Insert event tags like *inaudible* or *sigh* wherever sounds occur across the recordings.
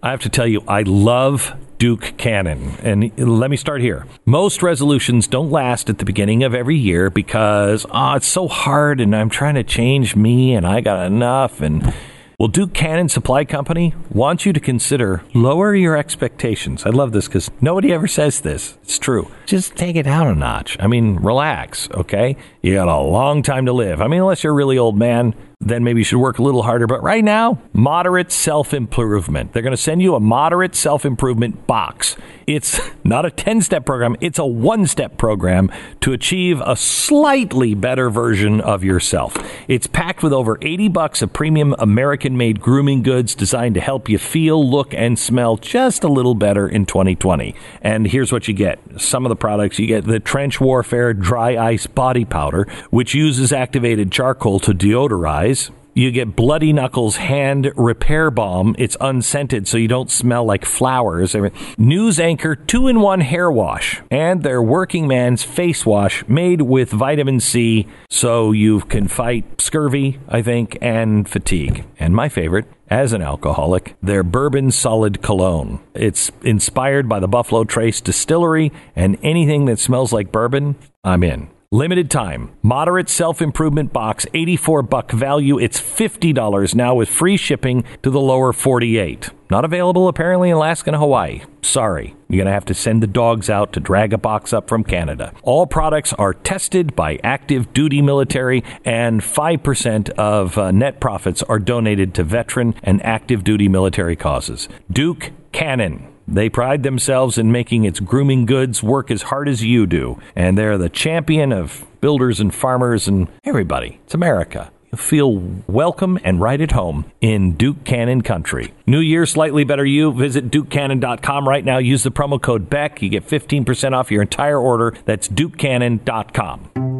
I have to tell you, I love Duke Cannon. And let me start here. Most resolutions don't last at the beginning of every year because, oh, it's so hard and I'm trying to change me and I got enough. And well, Duke Cannon Supply Company wants you to consider lower your expectations. I love this because nobody ever says this. It's true. Just take it down a notch. I mean, relax, okay? You got a long time to live. I mean, unless you're a really old man, then maybe you should work a little harder. But right now, moderate self improvement. They're going to send you a moderate self improvement box. It's *laughs* not a 10 step program, it's a one step program to achieve a slightly better version of yourself. It's packed with over 80 bucks of premium American made grooming goods designed to help you feel, look, and smell just a little better in 2020. And here's what you get some of the products you get the Trench Warfare Dry Ice Body Powder, which uses activated charcoal to deodorize. You get Bloody Knuckles hand repair balm. It's unscented, so you don't smell like flowers. News Anchor two in one hair wash and their working man's face wash made with vitamin C, so you can fight scurvy, I think, and fatigue. And my favorite, as an alcoholic, their bourbon solid cologne. It's inspired by the Buffalo Trace distillery, and anything that smells like bourbon, I'm in. Limited time. Moderate self improvement box, 84 buck value. It's $50 now with free shipping to the lower 48. Not available apparently in Alaska and Hawaii. Sorry. You're going to have to send the dogs out to drag a box up from Canada. All products are tested by active duty military, and 5% of uh, net profits are donated to veteran and active duty military causes. Duke Cannon. They pride themselves in making its grooming goods work as hard as you do, and they're the champion of builders and farmers and everybody. It's America. You'll feel welcome and right at home in Duke Cannon country. New Year, slightly better you. Visit DukeCannon.com right now. Use the promo code BECK. You get 15% off your entire order. That's DukeCannon.com.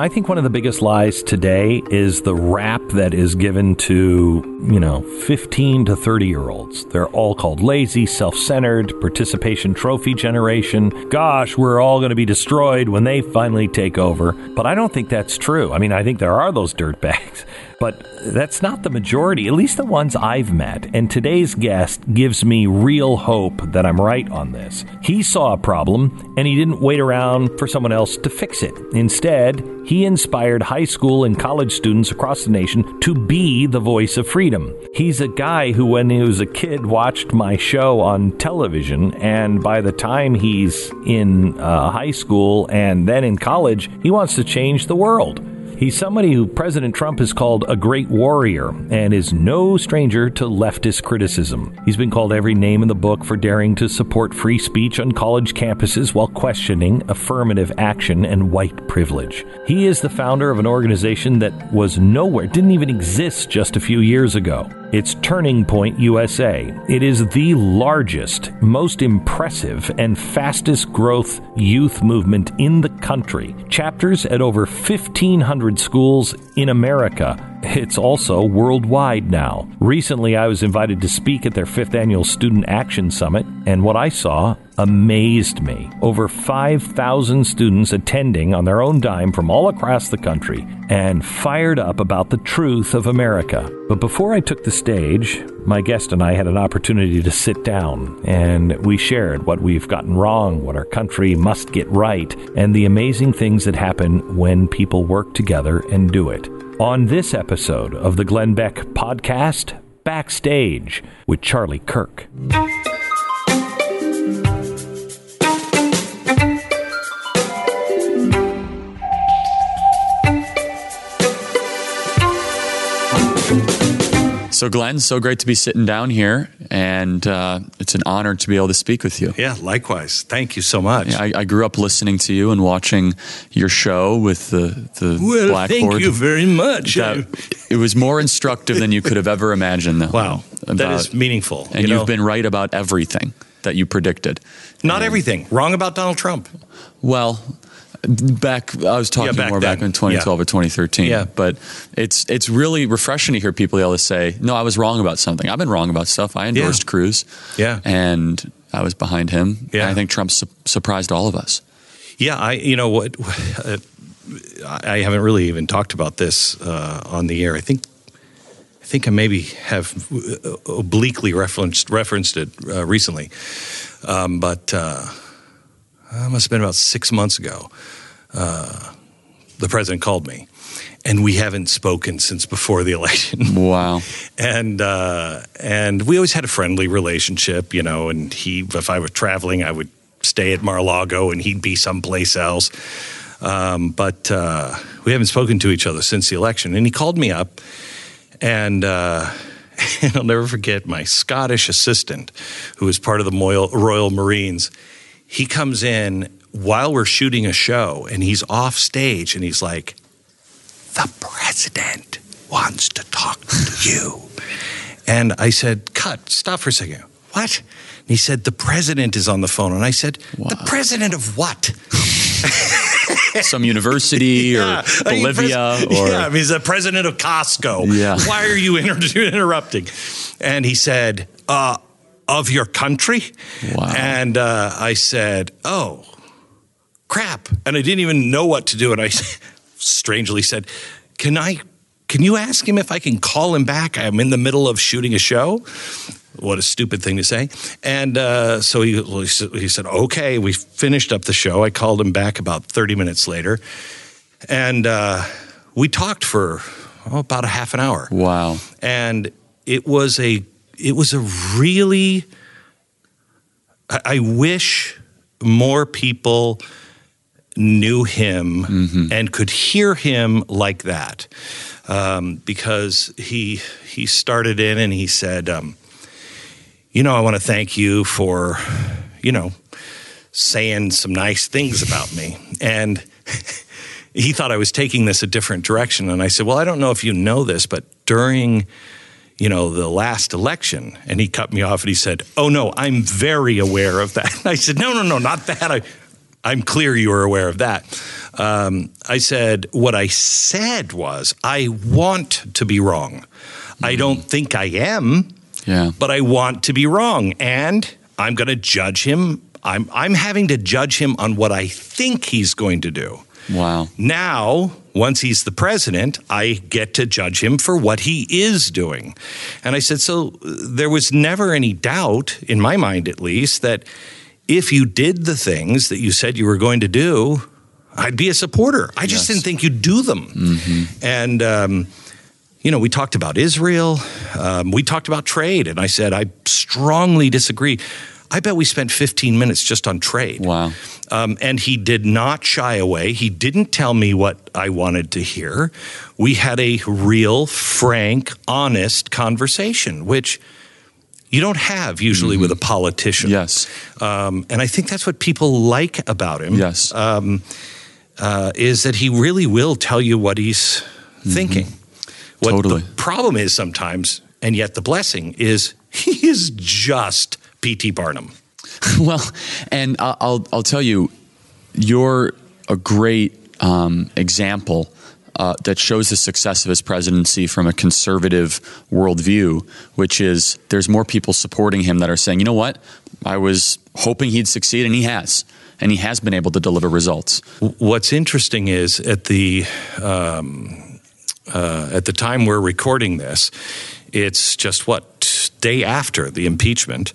I think one of the biggest lies today is the rap that is given to, you know, 15 to 30 year olds. They're all called lazy, self centered, participation trophy generation. Gosh, we're all going to be destroyed when they finally take over. But I don't think that's true. I mean, I think there are those dirtbags. But that's not the majority, at least the ones I've met. And today's guest gives me real hope that I'm right on this. He saw a problem and he didn't wait around for someone else to fix it. Instead, he inspired high school and college students across the nation to be the voice of freedom. He's a guy who, when he was a kid, watched my show on television, and by the time he's in uh, high school and then in college, he wants to change the world. He's somebody who President Trump has called a great warrior and is no stranger to leftist criticism. He's been called every name in the book for daring to support free speech on college campuses while questioning affirmative action and white privilege. He is the founder of an organization that was nowhere, didn't even exist just a few years ago. It's Turning Point USA. It is the largest, most impressive, and fastest growth youth movement in the country. Chapters at over 1,500 schools in America it's also worldwide now. Recently, I was invited to speak at their fifth annual Student Action Summit, and what I saw amazed me. Over 5,000 students attending on their own dime from all across the country and fired up about the truth of America. But before I took the stage, my guest and I had an opportunity to sit down and we shared what we've gotten wrong, what our country must get right, and the amazing things that happen when people work together and do it on this episode of the Glenn Beck podcast, Backstage with Charlie Kirk. So, Glenn, so great to be sitting down here, and uh, it's an honor to be able to speak with you. Yeah, likewise. Thank you so much. Yeah, I, I, grew up listening to you and watching your show with the the well, blackboard. Thank you very much. That, it was more instructive than you could have ever imagined. Wow, about, that is meaningful. And you have been right about everything that you predicted. Not and, everything. Wrong about Donald Trump. Well, Back, I was talking Yeah, more back in 2012 Yeah. or 2013. Yeah. But it's it's really refreshing to hear people be able to say, "No, I was wrong about something. I've been wrong about stuff. I endorsed Cruz. Yeah. and I was behind him. Yeah. And I think Trump su- surprised all of us. Yeah, I you know what uh, I haven't really even talked about this uh, on the air. I think I think I maybe have uh, obliquely referenced referenced it uh, recently, um, but uh, it must have been about six months ago. Uh, the president called me, and we haven't spoken since before the *laughs* election. Wow. and uh, and we always had a friendly relationship, you know. And he, if I was traveling, I would stay at Mar-a-Lago, and he'd be someplace else. Um, but uh, we haven't spoken to each other since the election. And he called me up, and. Uh, *laughs* and I'll never forget my Scottish assistant, who was part of the Royal, Royal Marines. He comes in while we're shooting a show, and he's off stage, and he's like, the president wants to talk to you. And I said, cut, stop for a second. What? And he said, the president is on the phone. And I said, the president of what? *laughs* Some university or mean, Bolivia pres- or yeah, I mean, he's the president of Costco. Yeah. Why are you *laughs* inter- interrupting? And he said, uh, of your country? Wow. And uh, I said, oh, crap. And I didn't even know what to do. And I *laughs* strangely said, can I, can you ask him if I can call him back? I'm in the middle of shooting a show. What a stupid thing to say. And uh, so he, he said- okay, we finished up the show. I called him back about 30 minutes later. And uh, we talked for oh, about a half an hour wow. and it was a it was a really I, I wish more people knew him and could hear him like that um, because he he started in and he said um, you know I want to thank you for you know saying some nice things about me and *laughs* he thought I was taking this a different direction. And I said, Well, I don't know if you know this, but during you know the last election and he cut me off and he said oh no i'm very aware of that and *laughs* i said no no no not that I, i'm clear you are aware of that um, i said what i said was i want to be wrong i don't think i am Yeah. but I want to be wrong, and I'm going to judge him. I'm I'm having to judge him on what I think he's going to do. Wow. Now, once he's the president, I get to judge him for what he is doing. And I said, so uh, there was never any doubt, in my mind at least, that if you did the things that you said you were going to do, I'd be a supporter. I just Yes. didn't think you'd do them. And, um, you know, we talked about Israel, um, we talked about trade, and I said, I strongly disagree. I bet we spent 15 minutes just on trade. Wow. Um, and he did not shy away. He didn't tell me what I wanted to hear. We had a real, frank, honest conversation, which you don't have usually with a politician. Yes. Um, and I think that's what people like about him. Yes. Um, uh, is that he really will tell you what he's thinking. What Totally. the problem is sometimes, and yet the blessing is *laughs* he is just P.T. Barnum. *laughs* well, and I'll I'll tell you, you're a great um, example uh, that shows the success of his presidency from a conservative worldview, which is there's more people supporting him that are saying, you know what, I was hoping he'd succeed, and he has, and he has been able to deliver results. What's interesting is at the um, uh, at the time we're recording this, it's just what day after the impeachment,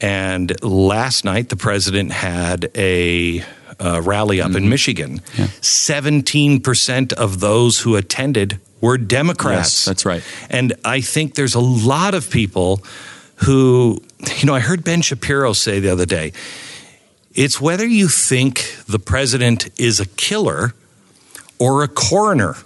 and last night the president had a uh, rally up in Michigan. Seventeen percent of those who attended were Democrats. Yes, that's right. And I think there's a lot of people who, you know, I heard Ben Shapiro say the other day. It's whether you think the president is a killer or a coroner.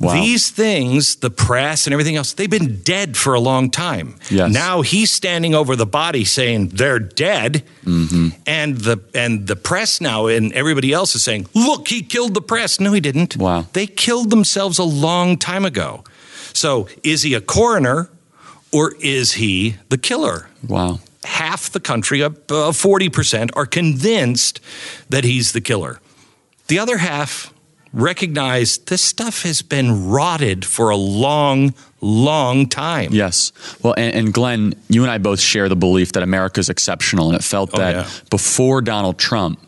Wow. These things, the press and everything else, they've been dead for a long time. Yes. Now he's standing over the body saying they're dead, Mm-hmm. and the and the press now and everybody else is saying, "Look, he killed the press." No, he didn't. Wow. They killed themselves a long time ago. So, is he a coroner or is he the killer? wow. half the country, uh, forty percent, are convinced that he's the killer. The other half recognize this stuff has been rotted for a long, long time. Yes. Well, and, and Glenn, you and I both share the belief that America is exceptional, and it felt Oh, that yeah. before Donald Trump.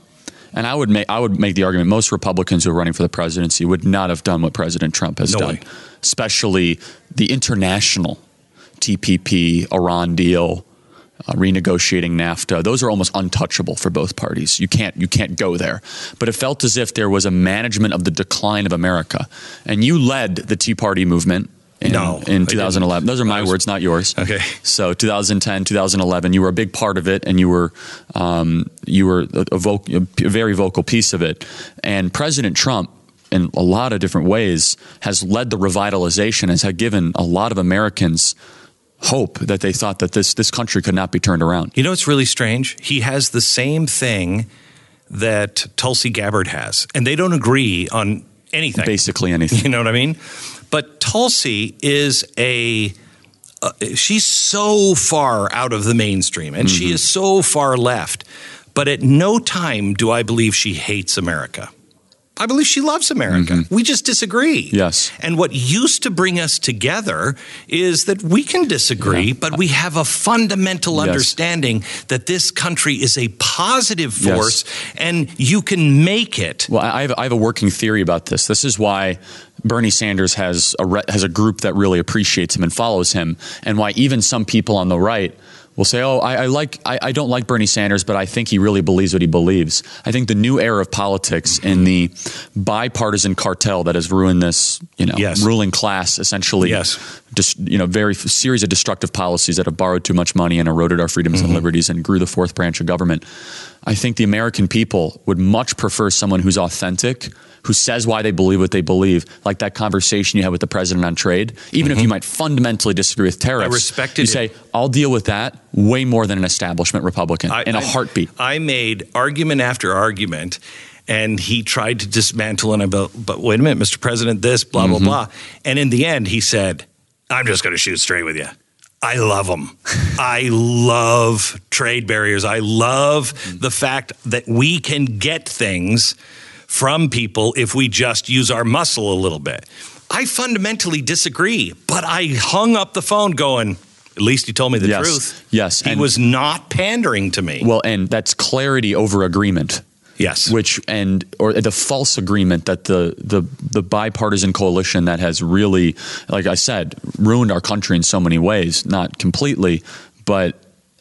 And I would make I would make the argument most Republicans who are running for the presidency would not have done what President Trump has No done, way. especially the international TPP, Iran deal, uh, renegotiating NAFTA. Those are almost untouchable for both parties. You can't you can't go there. But it felt as if there was a management of the decline of America, and you led the Tea Party movement. In, No, in 2011. Those are my was- words, not yours. Okay. So 2010, 2011, you were a big part of it, and you were um, you were a, a, voc- a very vocal piece of it. And President Trump, in a lot of different ways, has led the revitalization, has given a lot of Americans hope that they thought that this this country could not be turned around. You know what's really strange? He has the same thing that Tulsi Gabbard has, and they don't agree on anything. Basically, anything. You know what I mean? But Tulsi is a. Uh, she's so far out of the mainstream and she is so far left. But at no time do I believe she hates America. I believe she loves America. Mm-hmm. We just disagree. Yes. And what used to bring us together is that we can disagree, but we have a fundamental Yes. understanding that this country is a positive Yes. force and you can make it. Well, I have, I have a working theory about this. This is why Bernie Sanders has a re- has a group that really appreciates him and follows him, and why even some people on the right will say, "Oh, I, I like I, I don't like Bernie Sanders, but I think he really believes what he believes." I think the new era of politics and the bipartisan cartel that has ruined this, you know, Yes. ruling class essentially, Yes. just you know, very series of destructive policies that have borrowed too much money and eroded our freedoms Mm-hmm. and liberties and grew the fourth branch of government. I think the American people would much prefer someone who's authentic, who says why they believe what they believe, like that conversation you had with the president on trade. Even if you might fundamentally disagree with tariffs, Mm-hmm. I respected you it. say, "I'll deal with that." Way more than an establishment Republican I- in a I- heartbeat. I made argument after argument, and he tried to dismantle. And I but, but wait a minute, Mr. President, this blah Mm-hmm. blah blah. And in the end, he said, "I'm just going to shoot straight with you." I love them. *laughs* I love trade barriers. I love the fact that we can get things from people if we just use our muscle a little bit. I fundamentally disagree, but I hung up the phone going, at least he told me the Yes. truth. Yes. He And- was not pandering to me. Well, and that's clarity over agreement. Yes. Which and or the false agreement that the the the bipartisan coalition that has really, like I said, ruined our country in so many ways. Not completely, but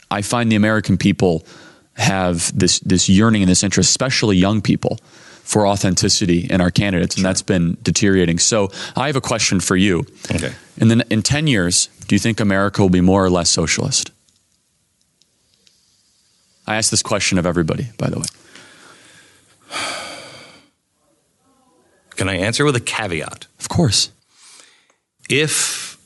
I find the American people have this this yearning and this interest, especially young people, for authenticity in our candidates, and that's been deteriorating. So I have a question for you. Okay. In the in ten years, do you think America will be more or less socialist? I ask this question of everybody, by the way. *sighs* Can I answer with a caveat? Of course. If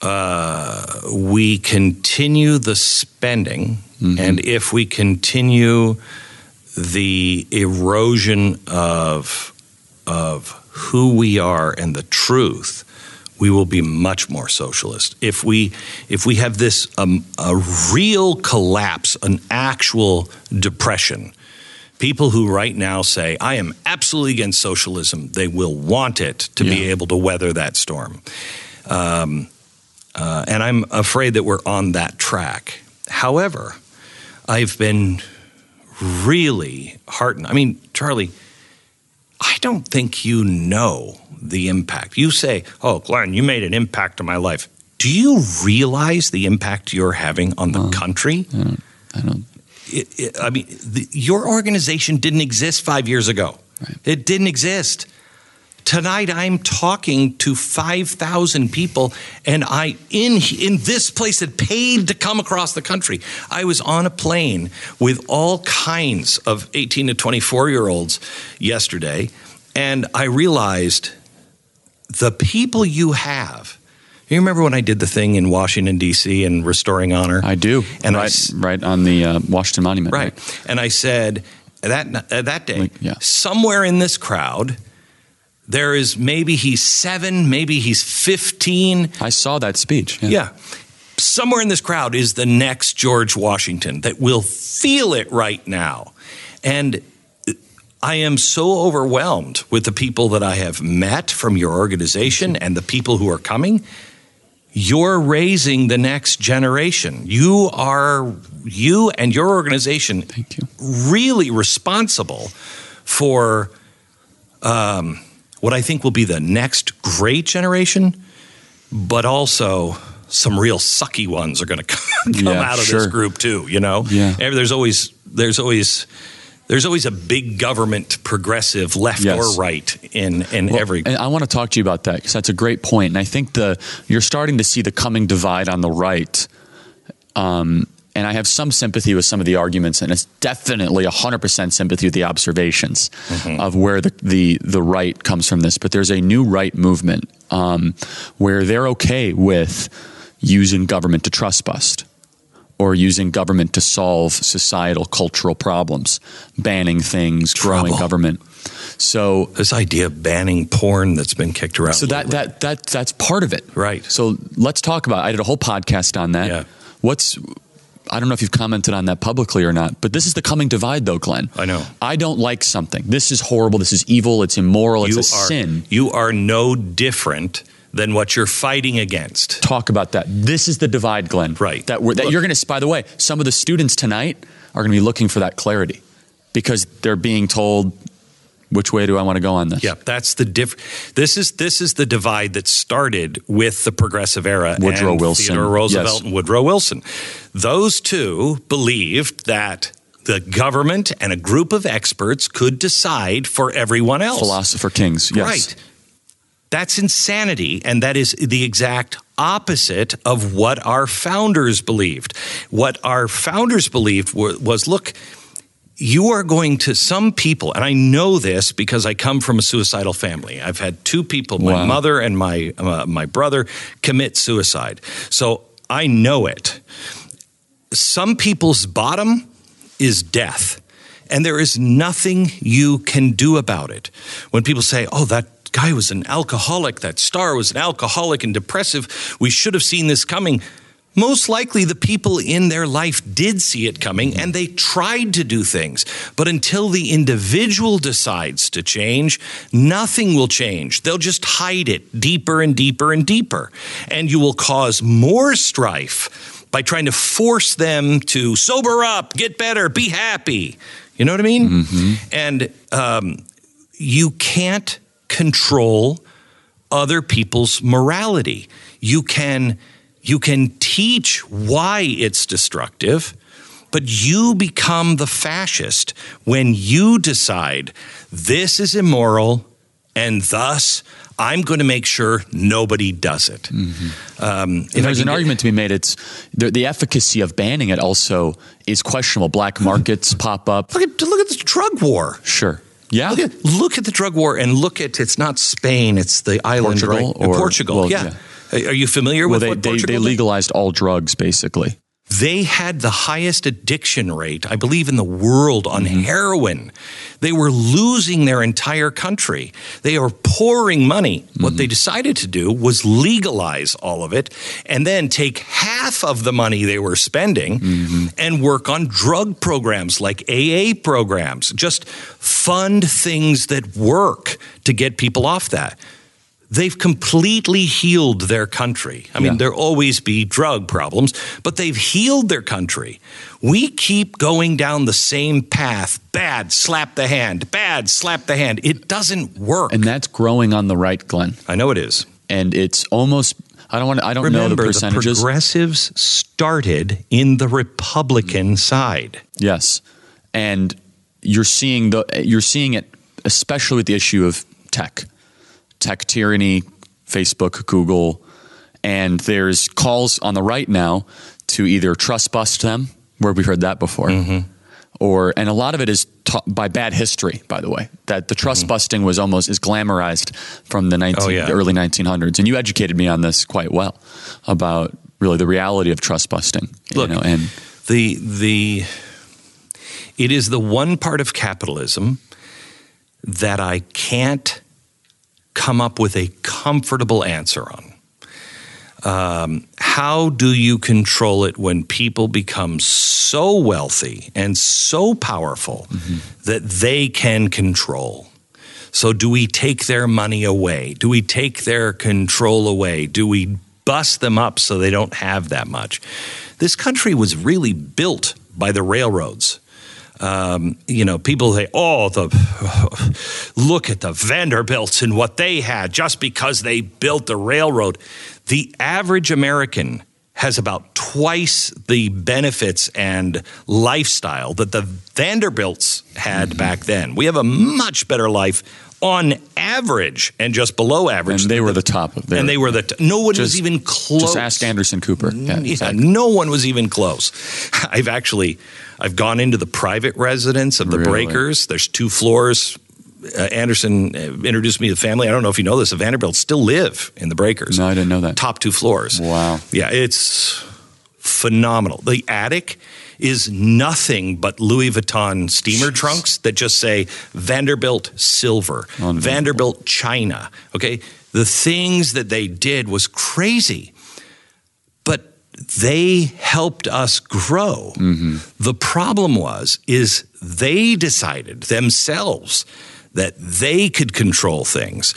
uh, we continue the spending and if we continue the erosion of of who we are and the truth, we will be much more socialist. If we if we have this um, a real collapse, an actual depression, people who right now say I am absolutely against socialism, they will want it to be able to weather that storm. Um, uh, and I'm afraid that we're on that track. However, I've been really heartened. I mean, Charlie, I don't think you know the impact. You say, "Oh, Glenn, you made an impact on my life." Do you realize the impact you're having on the country? I don't. I don't It, it, I mean, the, your organization didn't exist five years ago. Right. It didn't exist. Tonight, I'm talking to five thousand people, and I in in this place that paid to come across the country. I was on a plane with all kinds of eighteen to twenty four year olds yesterday, and I realized the people you have. You remember when I did the thing in Washington D.C. and restoring honor? I do. And right, s- right on the uh, Washington Monument. Right. And I said that uh, that day, Like, yeah. somewhere in this crowd, there is maybe he's seven, maybe he's fifteen. I saw that speech. Yeah. Somewhere in this crowd is the next George Washington that will feel it right now. And I am so overwhelmed with the people that I have met from your organization and the people who are coming. You're raising the next generation. You are you and your organization Thank you. really responsible for um, what I think will be the next great generation, but also some real sucky ones are going *laughs* to come Yeah, out of sure. this group too. You know, Yeah. There's always there's always there's always a big government progressive left Yes. or right in in Well, every I want to talk to you about that because that's a great. And I think the you're starting to see the coming divide on the right. Um, and I have some sympathy with some of the arguments, and it's definitely 100% sympathy with the observations of where the, the, the right comes from this. But there's a new right movement um, where they're okay with using government to trust bust or using government to solve societal cultural problems, banning things, growing government. So this idea of banning porn that's been kicked around. so that that that that's part of it, Right. So let's talk about. I did a whole podcast on that. Yeah. What's I don't know if you've commented on that publicly or not, but this is the coming divide, though, Glenn. I know. I don't like something. This is horrible. This is evil. It's immoral. It's you a are sin. you are no different than what you're fighting against. Talk about that. This is the divide, Glenn. Right. That, we're, that you're going to. By the way, some of the students tonight are going to be looking for that clarity because they're being told which way do I want to go on this. Yeah, that's the diff. This is this is the divide that started with the progressive era. Woodrow and Wilson, Theodore Roosevelt, yes. and Woodrow Wilson. Those two believed that the government and a group of experts could decide for everyone else. Philosopher kings. Yes. Right. That's insanity. And that is the exact opposite of what our founders believed. What our founders believed wa- was look, you are going to some people, and I know this because I come from a suicidal family. I've had two people, my Wow. mother and my uh, my brother, commit suicide. So I know it. Some people's bottom is death, and there is nothing you can do about it. When people say, "Oh, that guy was an alcoholic, that star was an alcoholic and depressive, we should have seen this coming." Most likely, the people in their life did see it coming and they tried to do things. But until the individual decides to change, nothing will change. They'll just hide it deeper and deeper and deeper. And you will cause more strife by trying to force them to sober up, get better, be happy. You know what I mean? And um, you can't control other people's morality. You can you can teach why it's destructive, but you become the fascist when you decide this is immoral and thus I'm going to make sure nobody does it. Um, if I And there's an get- argument to be made. It's the, the efficacy of banning it also is questionable. Black markets *laughs* pop up. Look at look at the drug war. Sure. Yeah. Look at, look at the drug war and look at it's not Spain, it's the island Portugal right? or- Portugal. well, yeah. Are you familiar well, with they, what they, Portugal they did? legalized all drugs, basically. They had the highest addiction rate, I believe, in the world on Mm-hmm. heroin. They were losing their entire country. They were pouring money. Mm-hmm. What they decided to do was legalize all of it and then take half of the money they were spending Mm-hmm. and work on drug programs like AA programs. Just fund things that work to get people off that they've completely healed their country. I mean, Yeah. there'll always be drug problems, but they've healed their country. We keep going down the same path. Bad, slap the hand. Bad, slap the hand. It doesn't work. And that's growing on the right, Glenn. I know it is. And it's almost, I don't want to, I don't know the Remember, the progressives started in the Republican side. Yes, and you're seeing the you're seeing it especially with the issue of tech, tech tyranny, Facebook, Google, and there's calls on the right now to either trust bust them, where we've heard that before, Mm-hmm. or and a lot of it is ta- by bad history, by the way, that the trust busting was almost is glamorized from the 19, Mm-hmm. Oh, yeah. the early 1900s, and you educated me on this quite well about really the reality of trust busting, Look, you know, and the the it is the one part of capitalism that I can't come up with a comfortable answer on. Um, how do you control it when people become so wealthy and so powerful that they can control? So, do we take their money away? Do we take their control away? Do we bust them up so they don't have that much? This country was really built by the railroads. Um, you know, people say, "Oh, the look at the Vanderbilts and what they had just because they built the railroad." The average American has about twice the benefits and lifestyle that the Vanderbilts had Mm-hmm. back then. We have a much better life on average and just below average. And they were the top. They and they were the t- no one was even close. Just ask Anderson Cooper. Yeah, Yeah, exactly. no one was even close. *laughs* I've actually I've gone into the private residence of the Really? Breakers. There's two floors. Uh, Anderson uh, introduced me to the family. I don't know if you know this. The Vanderbilts still live in the Breakers. No, I didn't know that. Top two floors. Wow. Yeah, it's phenomenal. The attic is nothing but Louis Vuitton steamer trunks that just say Vanderbilt silver, Vanderbilt china. Okay, the things that they did was crazy, but they helped us grow. Mm-hmm. The problem was is they decided themselves that they could control things.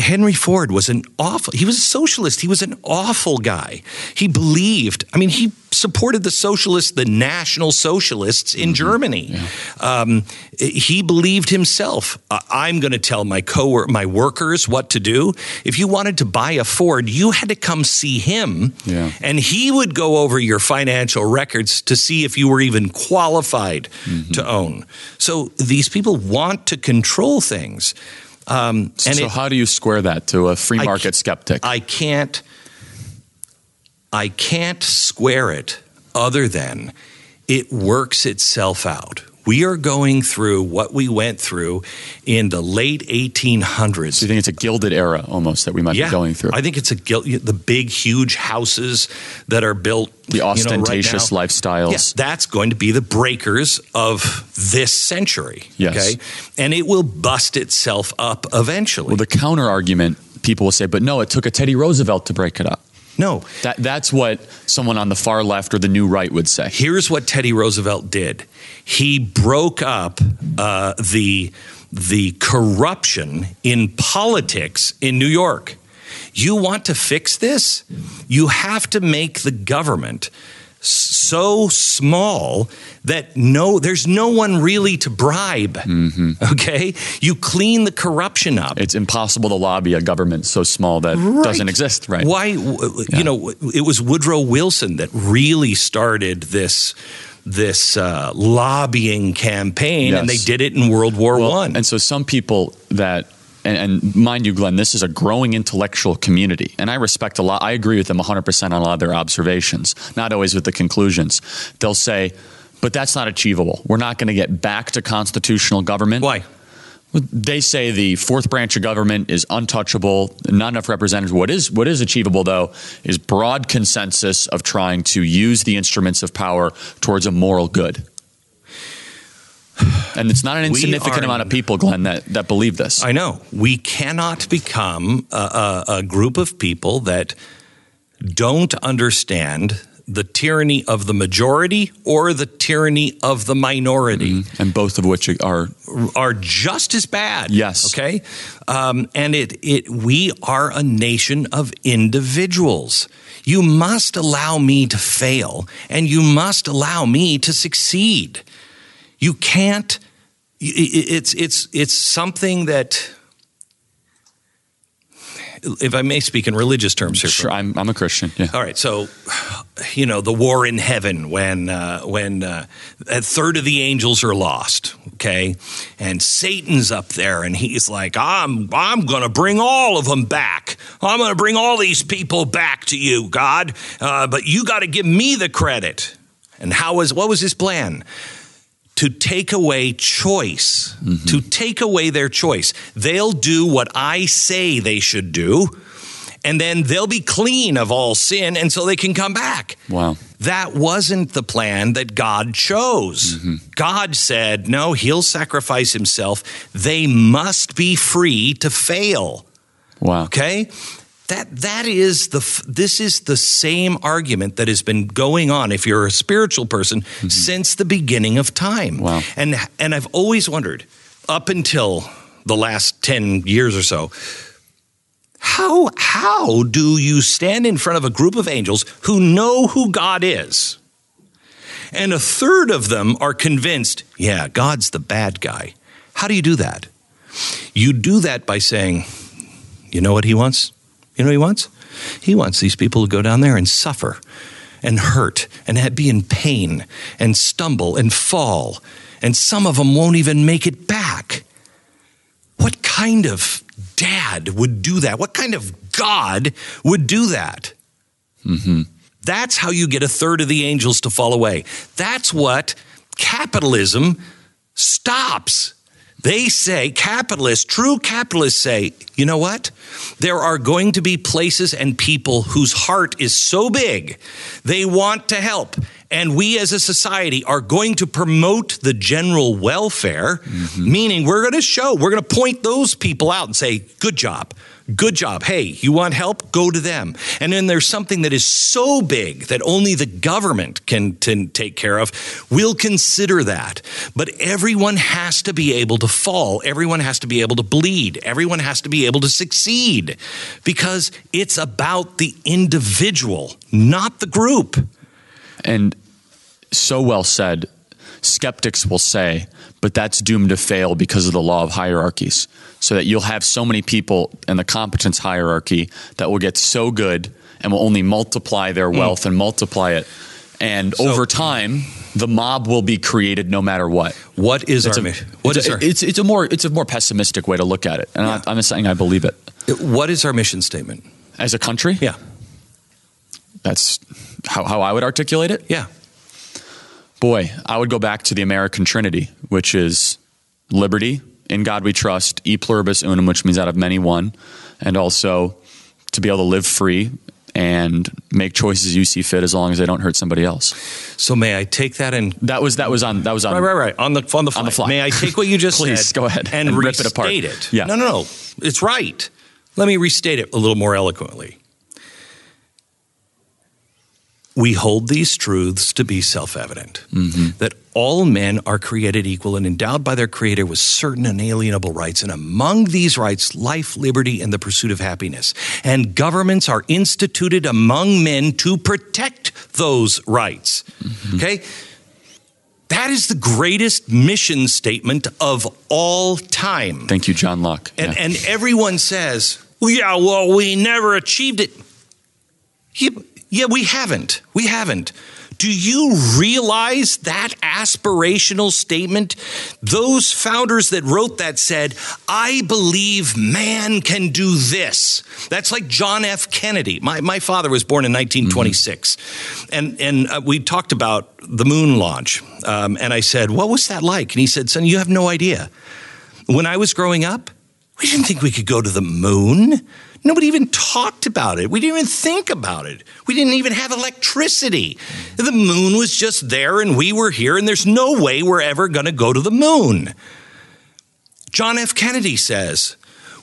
Henry Ford was an awful, he was a socialist. He was an awful guy. He believed, I mean, he supported the socialists, the national socialists in Germany. Um, he believed himself, "I- I'm going to tell my co my workers what to do. If you wanted to buy a Ford, you had to come see him Yeah. and he would go over your financial records to see if you were even qualified Mm-hmm. to own. So these people want to control things. Um, and so it- how do you square that to a free market skeptic? I can't I can't square it other than it works itself out. We are going through what we went through in the late 1800s. so you think it's a gilded era almost that we might be going through? I think it's a. The big, huge houses that are built, the you know, right ostentatious lifestyles. Yeah, that's going to be the breakers of this century. Yes. Okay, and it will bust itself up eventually. Well, the counter argument people will say, but no, it took a Teddy Roosevelt to break it up. No, That that's what someone on the far left or the new right would say. here's what Teddy Roosevelt did. He broke up uh, the the corruption in politics in New York. You want to fix this? You have to make the government so small that no there's no one really to bribe. Okay? You clean the corruption up. It's impossible to lobby a government so small that Right. doesn't exist, right? Why? You know, it was Woodrow Wilson that really started this this uh, lobbying campaign, and they did it in World War One. And so some people that, and, and mind you, Glenn, this is a growing intellectual community. And I respect a lot. I agree with them 100% on a lot of their observations, not always with the conclusions. They'll say, but that's not achievable. We're not going to get back to constitutional government. Why? They say the fourth branch of government is untouchable, not enough representatives. What is what is achievable though is broad consensus of trying to use the instruments of power towards a moral good. *sighs* And it's not an insignificant amount of people, Glenn, that, that believe this. I know we cannot become a, a, a group of people that don't understand the tyranny of the majority or the tyranny of the minority. and both of which are are just as bad. Yes. Okay. Um, and it it we are a nation of individuals. You must allow me to fail, and you must allow me to succeed. You can't. It's it's it's something that. If I may speak in religious terms here, sure. I'm, I'm a Christian. Yeah. all right, so you know the war in heaven when uh, when uh, a third of the angels are lost, okay, and Satan's up there and he's like, I'm I'm going to bring all of them back. I'm going to bring all these people back to you, God, uh, but you got to give me the credit. And how was what was his plan? To take away choice, mm-hmm. to take away their choice. They'll do what I say they should do, and then they'll be clean of all sin, and so they can come back. Wow. That wasn't the plan that God chose. Mm-hmm. God said, no, he'll sacrifice himself. They must be free to fail. Wow. Okay? That that is the this is the same argument that has been going on if you're a spiritual person mm-hmm. since the beginning of time. Wow. And and I've always wondered up until the last 10 years or so how how do you stand in front of a group of angels who know who God is? And a third of them are convinced, yeah, God's the bad guy. How do you do that? You do that by saying, you know what he wants? You know what he wants? He wants these people to go down there and suffer and hurt and be in pain and stumble and fall. And some of them won't even make it back. What kind of dad would do that? What kind of God would do that? Mm-hmm. That's how you get a third of the angels to fall away. That's what capitalism stops. They say, capitalists, true capitalists say, you know what? There are going to be places and people whose heart is so big, they want to help. And we as a society are going to promote the general welfare, mm-hmm. meaning we're going to show, we're going to point those people out and say, good job. Good job. Hey, you want help? Go to them. And then there's something that is so big that only the government can, take care of. We'll consider that. But everyone has to be able to fall. Everyone has to be able to bleed. Everyone has to be able to succeed because it's about the individual, not the group. And so well said. Skeptics will say, but that's doomed to fail because of the law of hierarchies. So that you'll have so many people in the competence hierarchy that will get so good and will only multiply their hmm. wealth and multiply it. And over time, the mob will be created no matter what. What is It's our a, mission? What it's, is a, our, it's, it's a more it's a more pessimistic way to look at it, and I, I'm not saying I believe it. what is our mission statement? As a country, Yeah. that's how, how I would articulate it. Yeah. Boy, I would go back to the American Trinity, which is liberty, in God we trust, e pluribus unum, which means out of many one, and also to be able to live free and make choices you see fit as long as they don't hurt somebody else. So may I take that and That was that was on that was on Right, right, right. On the on the fly. the fly. May I take what you just *laughs* Please, said? go ahead and, and rip restate it apart. it. Yeah. No, no, no. It's right. Let me restate it a little more eloquently. We hold these truths to be self-evident Mm-hmm. that all men are created equal and endowed by their creator with certain inalienable rights and among these rights life liberty and the pursuit of happiness and governments are instituted among men to protect those rights Mm-hmm. okay that is the greatest mission statement of all time. Thank you, John Locke. And, Yeah. and everyone says, well, yeah, well, we never achieved it. Yeah, we haven't. We haven't. Do you realize that aspirational statement? Those founders that wrote that said, I believe man can do this. That's like John F. Kennedy. My, my father was born in 1926. And, and uh, we talked about the moon launch. Um, and I said, What was that like? And he said, Son, you have no idea. When I was growing up, we didn't think we could go to the moon. Nobody even talked about it. We didn't even think about it. We didn't even have electricity. The moon was just there and we were here, and there's no way we're ever going to go to the moon. John F. Kennedy says,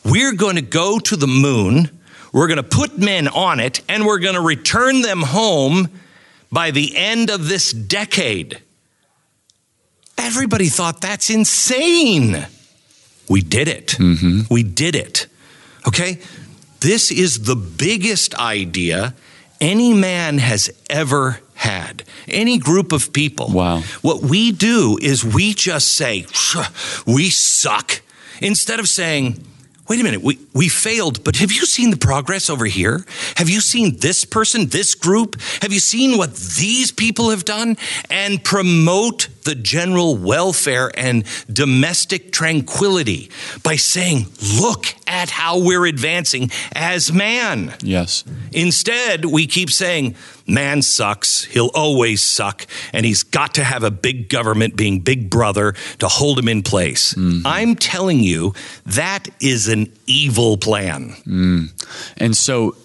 We're going to go to the moon, we're going to put men on it, and we're going to return them home by the end of this decade. Everybody thought that's insane. We did it. Mm-hmm. We did it. Okay? This is the biggest idea any man has ever had. Any group of people. Wow. What we do is we just say, we suck, instead of saying, Wait a minute, we, we failed, but have you seen the progress over here? Have you seen this person, this group? Have you seen what these people have done? And promote the general welfare and domestic tranquility by saying, look at how we're advancing as man. yes. Instead, we keep saying, man sucks, he'll always suck, and he's got to have a big government being big brother to hold him in place. Mm-hmm. I'm telling you, that is an evil plan. Mm. And so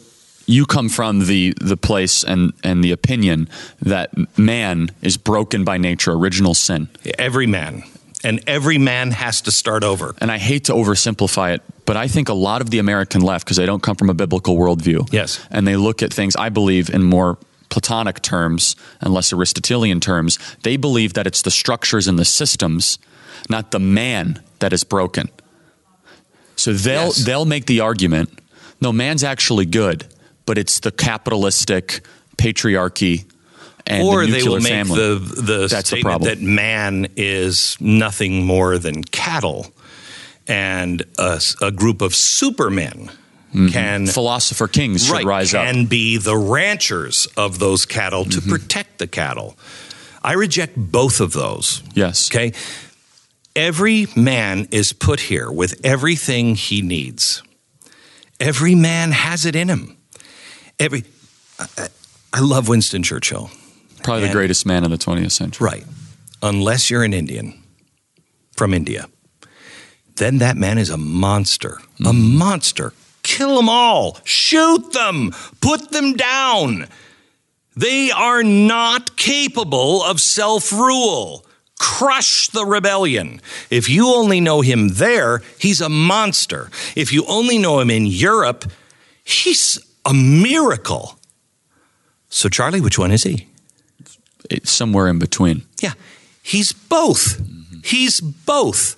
you come from the the place and and the opinion that man is broken by nature, original sin. Every man. And every man has to start over. And I hate to oversimplify it, But I think a lot of the American left, because they don't come from a biblical worldview, Yes. and they look at things, I believe, in more Platonic terms and less Aristotelian terms. They believe that it's the structures and the systems, not the man, that is broken. So they'll Yes. they'll make the argument, no, man's actually good, but it's the capitalistic patriarchy and or the they will make family. the the That's the statement problem. that man is nothing more than cattle, and a group of supermen can Philosopher kings should right, rise up. and be the ranchers of those cattle to Mm-hmm. protect the cattle. I reject both of those. Yes. Okay. Every man is put here with everything he needs. Every man has it in him. Every I, I love Winston Churchill. Probably the greatest man in the 20th century. Right. Unless you're an Indian from India, then that man is a monster. A mm-hmm. monster. Kill them all. Shoot them. Put them down. They are not capable of self rule. Crush the rebellion. If you only know him there, he's a monster. If you only know him in Europe, he's a miracle. So, Charlie, which one is he? It's somewhere in between. Yeah, he's both. He's both.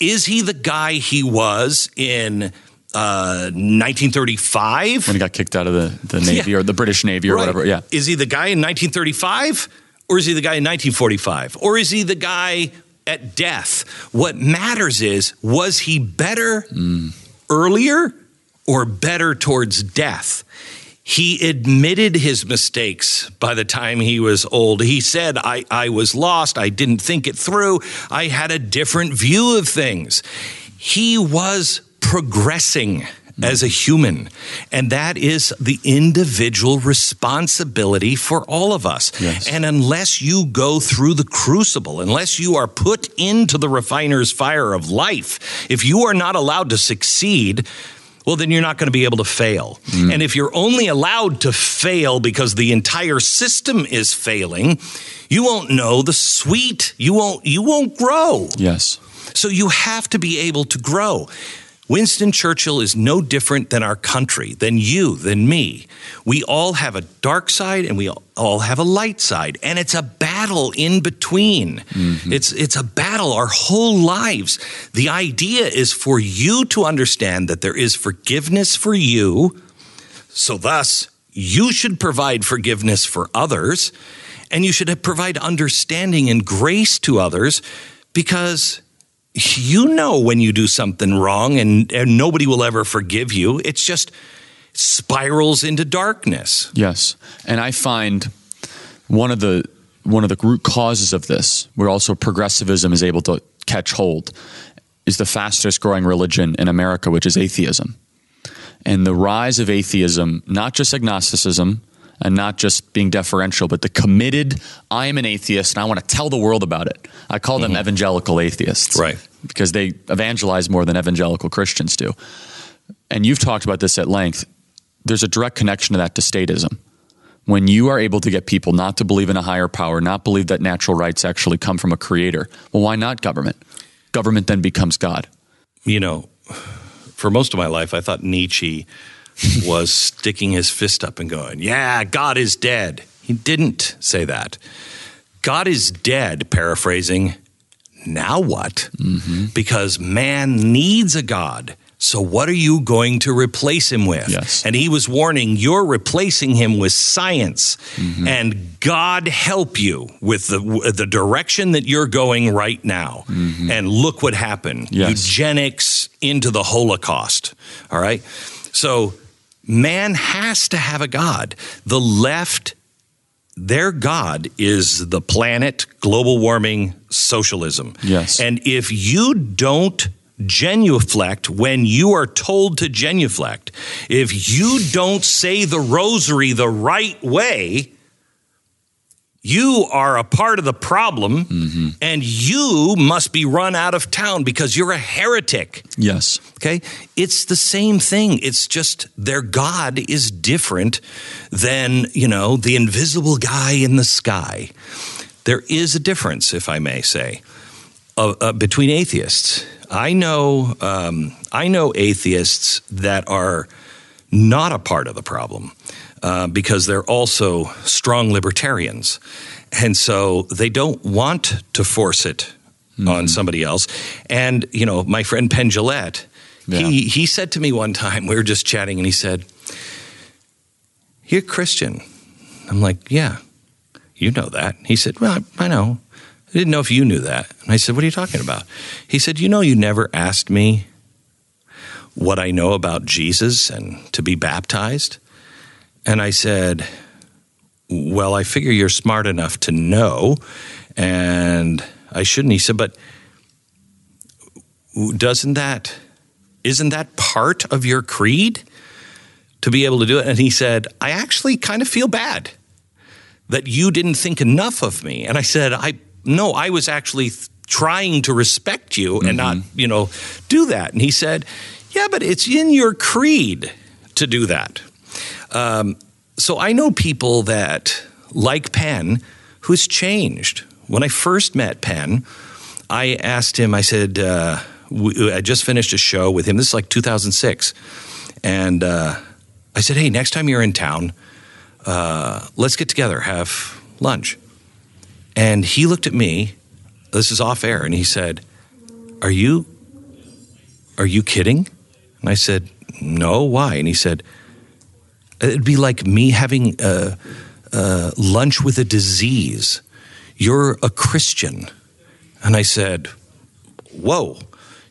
Is he the guy he was in uh, 1935? When he got kicked out of the, the *laughs* Navy Yeah. or the British Navy or Right. whatever. Yeah. Is he the guy in 1935? Or is he the guy in 1945? Or is he the guy at death? What matters is, was he better earlier or better towards death? He admitted his mistakes by the time he was old. He said, I, I was lost. I didn't think it through. I had a different view of things. He was progressing as a human. And that is the individual responsibility for all of us. Yes. And unless you go through the crucible, unless you are put into the refiner's fire of life, if you are not allowed to succeed, well, then you're not going to be able to fail. Mm. And if you're only allowed to fail because the entire system is failing, you won't know the sweet. You won't. You won't grow. Yes. So you have to be able to grow. Winston Churchill is no different than our country, than you, than me. We all have a dark side and we all have a light side, and it's a battle in between. Mm-hmm. It's it's a battle our whole lives. The idea is for you to understand that there is forgiveness for you, so thus you should provide forgiveness for others, and you should provide understanding and grace to others because you know when you do something wrong and, and nobody will ever forgive you. It's just spirals into darkness. Yes. And I find one of the one of the root causes of this, where also progressivism is able to catch hold, is the fastest growing religion in America, which is atheism. And the rise of atheism, not just agnosticism and not just being deferential, but the committed, I am an atheist and I want to tell the world about it. I call them mm-hmm. evangelical atheists. Right. Because they evangelize more than evangelical Christians do. And you've talked about this at length. There's a direct connection to that to statism. When you are able to get people not to believe in a higher power, not believe that natural rights actually come from a creator, well, why not government? Government then becomes God. You know, for most of my life, I thought Nietzsche was *laughs* sticking his fist up and going, Yeah, God is dead. He didn't say that. God is dead, paraphrasing. Now what? Mm-hmm. Because man needs a God. So what are you going to replace him with? Yes. And he was warning, you're replacing him with science. Mm-hmm. And God help you with the the direction that you're going right now. Mm-hmm. And look what happened. Yes. Eugenics into the Holocaust. All right? So man has to have a God. The left their God is the planet, global warming, socialism. Yes. And if you don't genuflect when you are told to genuflect, if you don't say the rosary the right way, you are a part of the problem and you must be run out of town because you're a heretic. Yes. Okay? It's the same thing. It's just their God is different than, you know, the invisible guy in the sky. There is a difference, if I may say, uh, uh, between atheists. I know um, I know atheists that are not a part of the problem uh, because they're also strong libertarians, and so they don't want to force it mm-hmm. on somebody else. And you know, my friend Penn Jillette, yeah. he he said to me one time we were just chatting, and he said, "You're Christian." I'm like, "Yeah." You know that. He said, Well, I, I know. I didn't know if you knew that. And I said, What are you talking about? He said, You know, you never asked me what I know about Jesus and to be baptized. And I said, Well, I figure you're smart enough to know, and I shouldn't. He said, But doesn't that, isn't that part of your creed to be able to do it? And he said, I actually kind of feel bad that you didn't think enough of me. And I said, I no, I was actually th- trying to respect you and mm-hmm. not, you know, do that. And he said, Yeah, but it's in your creed to do that. Um, so I know people that, like Penn, who's changed. When I first met Penn, I asked him, I said, uh, we, I just finished a show with him. This is like 2006. And uh, I said, Hey, next time you're in town, uh, let's get together, have lunch. And he looked at me, this is off air, and he said, Are you, are you kidding? And I said, No, why? And he said, It'd be like me having lunch with a disease. You're a Christian. And I said, Whoa,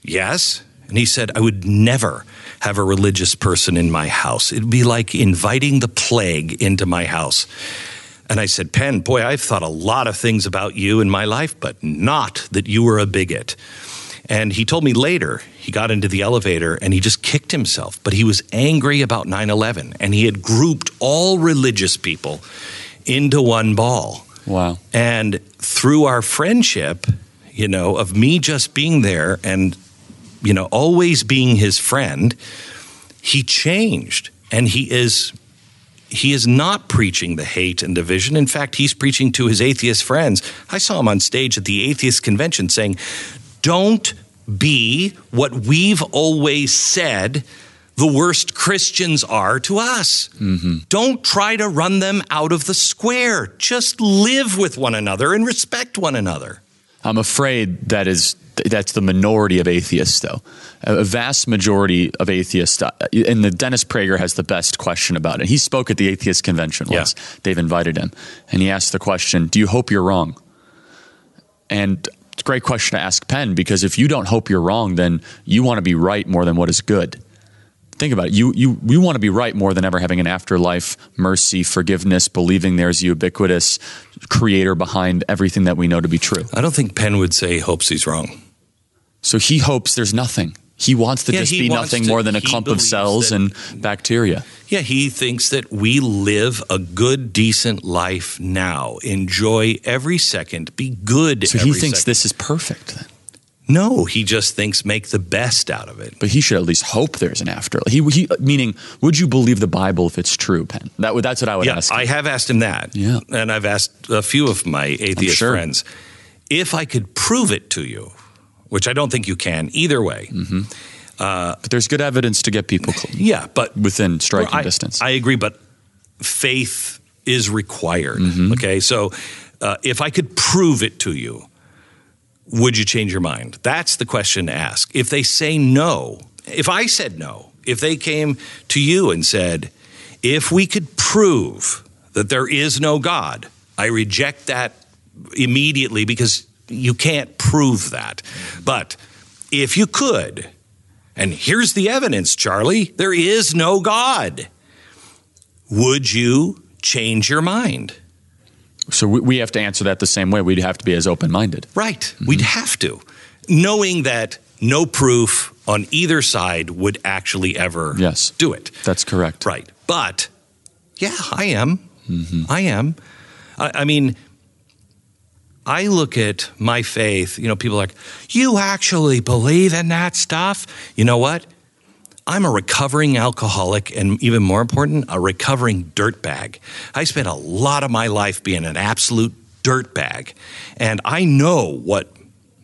yes. And he said, I would never have a religious person in my house. It'd be like inviting the plague into my house. And I said, Penn, boy, I've thought a lot of things about you in my life, but not that you were a bigot. And he told me later, he got into the elevator and he just kicked himself, but he was angry about 9 11 and he had grouped all religious people into one ball. Wow. And through our friendship, you know, of me just being there and you know, always being his friend, he changed and he is he is not preaching the hate and division. In fact, he's preaching to his atheist friends. I saw him on stage at the atheist convention saying, "Don't be what we've always said the worst Christians are to us. Mm-hmm. Don't try to run them out of the square. Just live with one another and respect one another." I'm afraid that is that's the minority of atheists, though. A vast majority of atheists, uh, and the Dennis Prager has the best question about it. He spoke at the atheist convention once. Yeah. They've invited him, and he asked the question, "Do you hope you're wrong?" And it's a great question to ask Penn because if you don't hope you're wrong, then you want to be right more than what is good. Think about it. You you we want to be right more than ever having an afterlife, mercy, forgiveness, believing there's a ubiquitous creator behind everything that we know to be true. I don't think Penn would say he hopes he's wrong. So he hopes there's nothing. He wants to yeah, just be nothing to, more than a clump of cells that, and bacteria. Yeah, he thinks that we live a good, decent life now. Enjoy every second. Be good. So he thinks second. this is perfect. Then. No, he just thinks make the best out of it. But he should at least hope there's an afterlife. He, he meaning, would you believe the Bible if it's true, Penn? That that's what I would yeah, ask. Him. I have asked him that. Yeah, and I've asked a few of my atheist sure. friends if I could prove it to you which I don't think you can either way. Mm-hmm. Uh, but there's good evidence to get people. Yeah, but within striking I, distance. I agree, but faith is required. Mm-hmm. Okay, so uh, if I could prove it to you, would you change your mind? That's the question to ask. If they say no, if I said no, if they came to you and said, if we could prove that there is no God, I reject that immediately because you can't prove that. But if you could, and here's the evidence, Charlie, there is no God, would you change your mind? So we have to answer that the same way. We'd have to be as open minded. Right. Mm-hmm. We'd have to, knowing that no proof on either side would actually ever yes, do it. That's correct. Right. But yeah, I am. Mm-hmm. I am. I, I mean, I look at my faith, you know, people are like, you actually believe in that stuff? You know what? I'm a recovering alcoholic and even more important, a recovering dirtbag. I spent a lot of my life being an absolute dirtbag. And I know what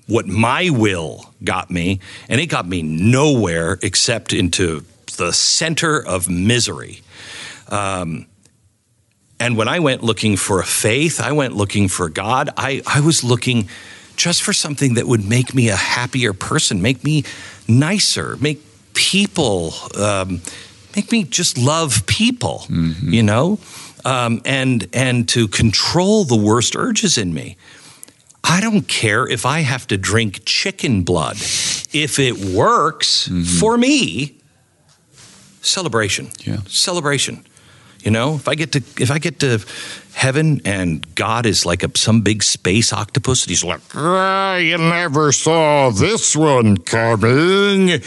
what my will got me, and it got me nowhere except into the center of misery. Um, and when I went looking for a faith, I went looking for God. I, I was looking just for something that would make me a happier person, make me nicer, make people, um, make me just love people, mm-hmm. you know, um, and and to control the worst urges in me. I don't care if I have to drink chicken blood. If it works mm-hmm. for me, celebration. Yeah. Celebration. You know, if I get to if I get to heaven and God is like a, some big space octopus and he's like, ah, "You never saw this one coming."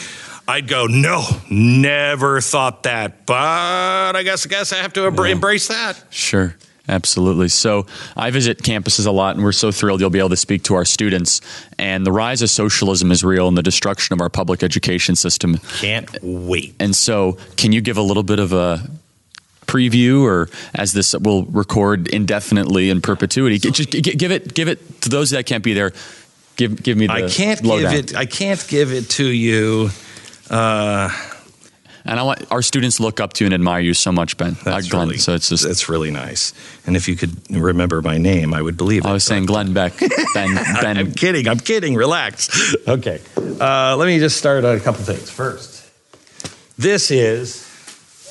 I'd go, "No, never thought that." But I guess I guess I have to yeah. embrace that. Sure. Absolutely. So I visit campuses a lot, and we're so thrilled you'll be able to speak to our students. And the rise of socialism is real, and the destruction of our public education system. Can't wait. And so, can you give a little bit of a preview, or as this will record indefinitely in perpetuity? Just give it, give it to those that can't be there. Give, give me the. I can't give it. I can't give it to you. Uh, and I want our students look up to you and admire you so much, Ben. That's uh, Glenn. Really, so it's just that's really nice. And if you could remember my name, I would believe. I was saying Glenn Beck. *laughs* Ben. ben. I'm kidding. I'm kidding. Relax. Okay. Uh, let me just start on a couple things. First, this is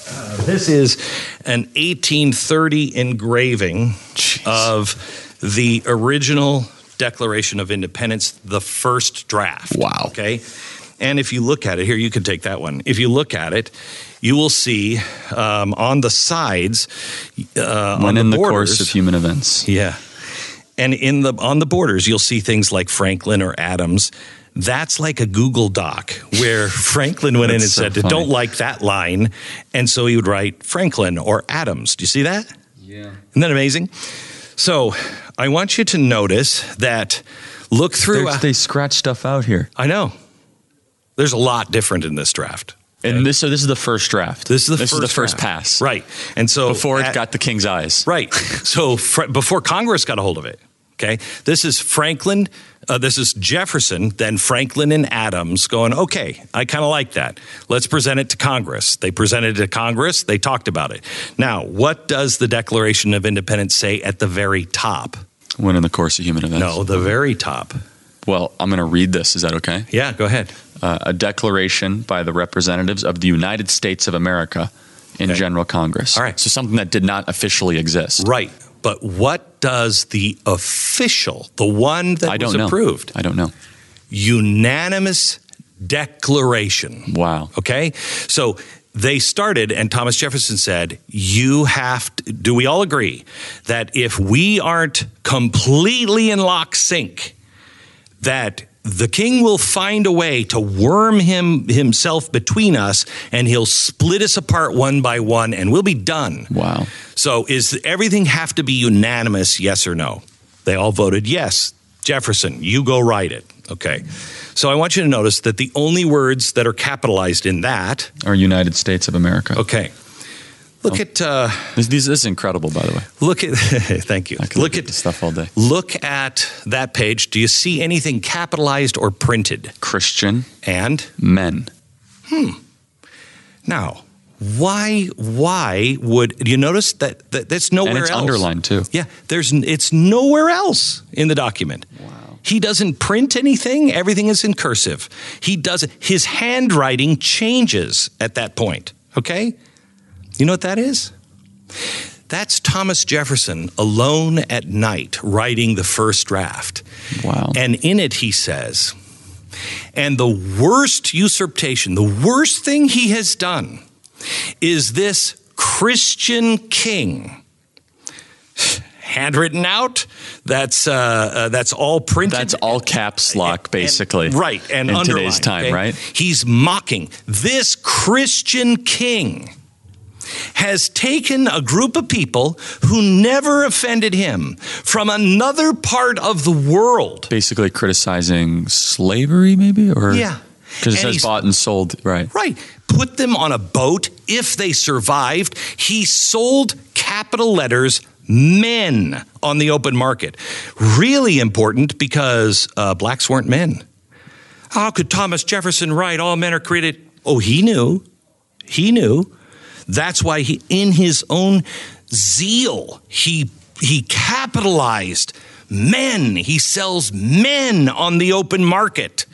uh, this is an 1830 engraving Jeez. of the original Declaration of Independence, the first draft. Wow. Okay. And if you look at it here, you can take that one. If you look at it, you will see um, on the sides, uh, when in the, borders, course of human events, yeah, and in the on the borders, you'll see things like Franklin or Adams. That's like a Google Doc where *laughs* Franklin went in and so said, funny. "Don't like that line," and so he would write Franklin or Adams. Do you see that? Yeah, isn't that amazing? So I want you to notice that. Look through. Uh, they scratch stuff out here. I know. There's a lot different in this draft. Okay? And this, so this is the first draft. This is the this first is the first pass, right? And so before it got the king's eyes, right? So fr- before Congress got a hold of it, okay. This is Franklin. Uh, this is Jefferson, then Franklin and Adams going, okay, I kind of like that. Let's present it to Congress. They presented it to Congress. They talked about it. Now, what does the Declaration of Independence say at the very top? When in the course of human events? No, the very top. Well, I'm going to read this. Is that okay? Yeah, go ahead. Uh, a declaration by the representatives of the United States of America in okay. General Congress. All right. So something that did not officially exist. Right. But what does the official, the one that I don't was know. approved? I don't know. Unanimous declaration. Wow. Okay. So they started, and Thomas Jefferson said, You have to, do we all agree that if we aren't completely in lock sync, that the king will find a way to worm him himself between us and he'll split us apart one by one and we'll be done. Wow. So is everything have to be unanimous yes or no? They all voted yes. Jefferson, you go write it. Okay. So I want you to notice that the only words that are capitalized in that are United States of America. Okay. Look oh. at uh, this, this, is incredible, by the way. Look at *laughs* thank you. look, look at stuff all day. Look at that page. Do you see anything capitalized or printed? Christian and men. Hmm. Now, why why would you notice that, that that's nowhere and it's else? Underlined too. Yeah, there's it's nowhere else in the document. Wow. He doesn't print anything. Everything is in cursive. He does his handwriting changes at that point. Okay. You know what that is? That's Thomas Jefferson alone at night writing the first draft. Wow. And in it, he says, and the worst usurpation, the worst thing he has done is this Christian king. Handwritten out. That's uh, uh, that's all printed. That's all caps lock, basically. And, right, and in today's time, okay? right? He's mocking this Christian king has taken a group of people who never offended him from another part of the world. Basically criticizing slavery, maybe? Or Yeah. Because it says bought and sold, right? Right. Put them on a boat if they survived. He sold capital letters men on the open market. Really important because uh, blacks weren't men. How could Thomas Jefferson write, All men are created? Oh, he knew. He knew. That's why he, in his own zeal, he, he capitalized men. He sells men on the open market.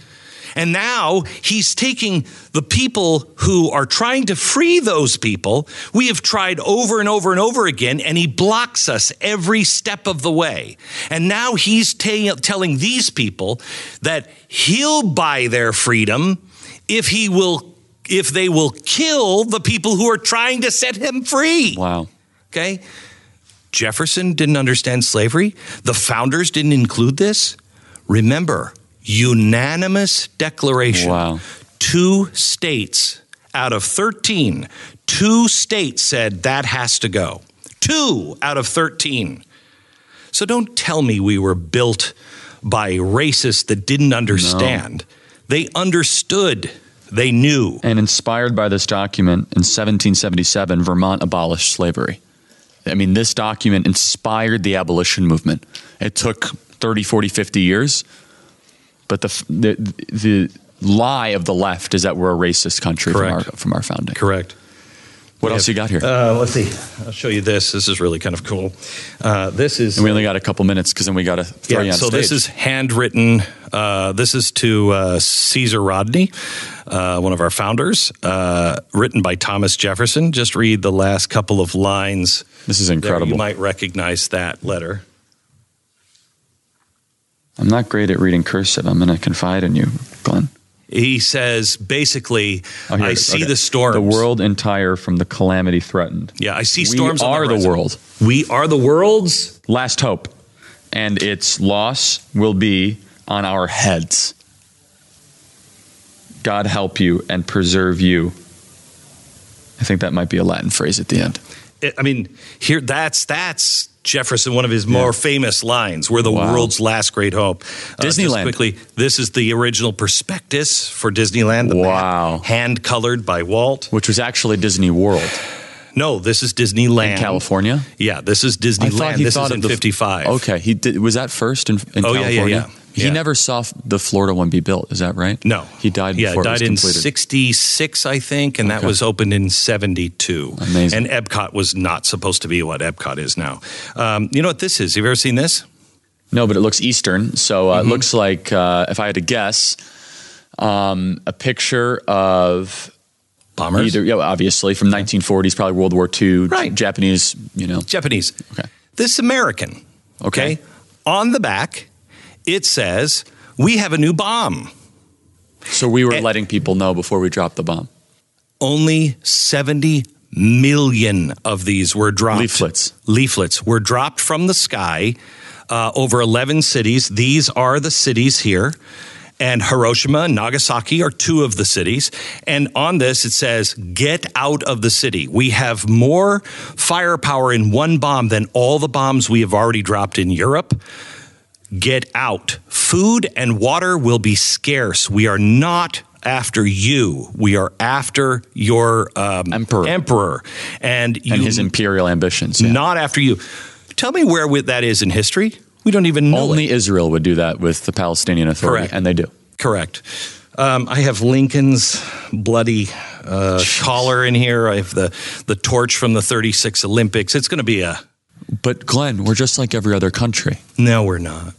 And now he's taking the people who are trying to free those people. We have tried over and over and over again, and he blocks us every step of the way. And now he's ta- telling these people that he'll buy their freedom if he will if they will kill the people who are trying to set him free. Wow. Okay? Jefferson didn't understand slavery. The founders didn't include this. Remember, unanimous declaration. Wow. Two states out of 13, two states said that has to go. Two out of 13. So don't tell me we were built by racists that didn't understand. They understood. They knew. And inspired by this document in 1777, Vermont abolished slavery. I mean, this document inspired the abolition movement. It took 30, 40, 50 years, but the, the, the lie of the left is that we're a racist country from our, from our founding. Correct. What We else have- you got here? Uh, let's see. I'll show you this. This is really kind of cool. Uh, this is. and we only got a couple minutes because then we got to throw you yeah, on so stage. this is handwritten. Uh, this is to uh, Caesar Rodney, uh, one of our founders, uh, written by Thomas Jefferson. Just read the last couple of lines. This is incredible. You might recognize that letter. I'm not great at reading cursive. I'm going to confide in you, Glenn. He says basically, Oh, I it see Okay. the storms. The world entire from the calamity threatened. Yeah, I see We storms. on are the horizon. world. We are the world's. Last hope. And its loss will be on our heads. God help you and preserve you. I think that might be a Latin phrase at the end. I mean, here that's that's Jefferson, one of his more famous lines. We're the Wow. world's last great hope. Uh, just Disneyland. quickly, this is the original prospectus for Disneyland. The Wow. hand colored by Walt. Which was actually Disney World No, this is Disneyland, in California. Yeah, this is I Disneyland. thought he this thought is in the '55. Okay, he did. Was that first in, in Oh, yeah, yeah, California? yeah. He Yeah. never saw the Florida one be built. Is that right? No, he died Yeah, before died it was in completed. '66, I think, and that was opened in '72. Amazing. And Epcot was not supposed to be what Epcot is now. Um, you know what this is? Have you ever seen this? No, but it looks Eastern. So uh, Mm-hmm. it looks like, uh, if I had to guess, um, a picture of Bombers. either, yeah, obviously from 1940s, probably World War II, Right. Japanese, you know. Japanese. Okay. This American. Okay. On the back, it says, We have a new bomb. So we were Eh. letting people know before we dropped the bomb. Only 70 million of these were dropped. Leaflets. Leaflets were dropped from the sky uh, over 11 cities. These are the cities here. And Hiroshima and Nagasaki are two of the cities. And on this, it says, Get out of the city. We have more firepower in one bomb than all the bombs we have already dropped in Europe. Get out. Food and water will be scarce. We are not after you. We are after your um, Emperor. emperor. And, you, And his imperial ambitions. yeah. not after you. Tell me where that is in history. We don't even know Only it. Israel would do that with the Palestinian Authority, Correct. and they do. Correct. Um, I have Lincoln's bloody uh, collar in here. I have the the torch from the 36 Olympics. It's going to be a But Glenn, we're just like every other country. no. We're not.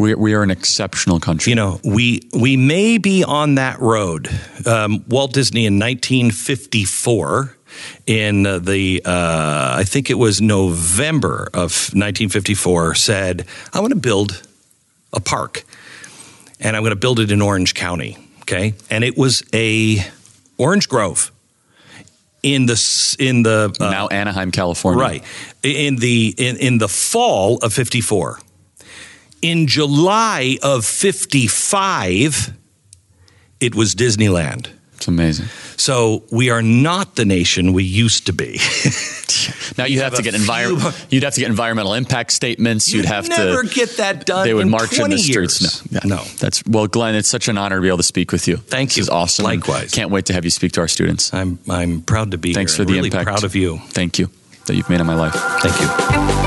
We, we are an exceptional country. You know, we we may be on that road. Um, Walt Disney in 1954, in uh, the uh, I think it was November of 1954, said, "I want to build a park, and I'm going to build it in Orange County." Okay, and it was a Orange Grove in the in the uh, now Anaheim, California. Right. In the in, in the fall of 54. In July of 55, it was Disneyland. It's amazing. So we are not the nation we used to be. *laughs* Now you have, have to get *laughs* envir- few- You'd have to get environmental impact statements. You'd have never to. Never get that done. They would in march in 20 the streets. No, no. That's well, Glenn. It's such an honor to be able to speak with you. Thank This you. is awesome. Likewise. Can't wait to have you speak to our students. I'm I'm proud to be Thanks here. for I'm the really impact. proud of you. Thank you that you've made on my life. Thank you.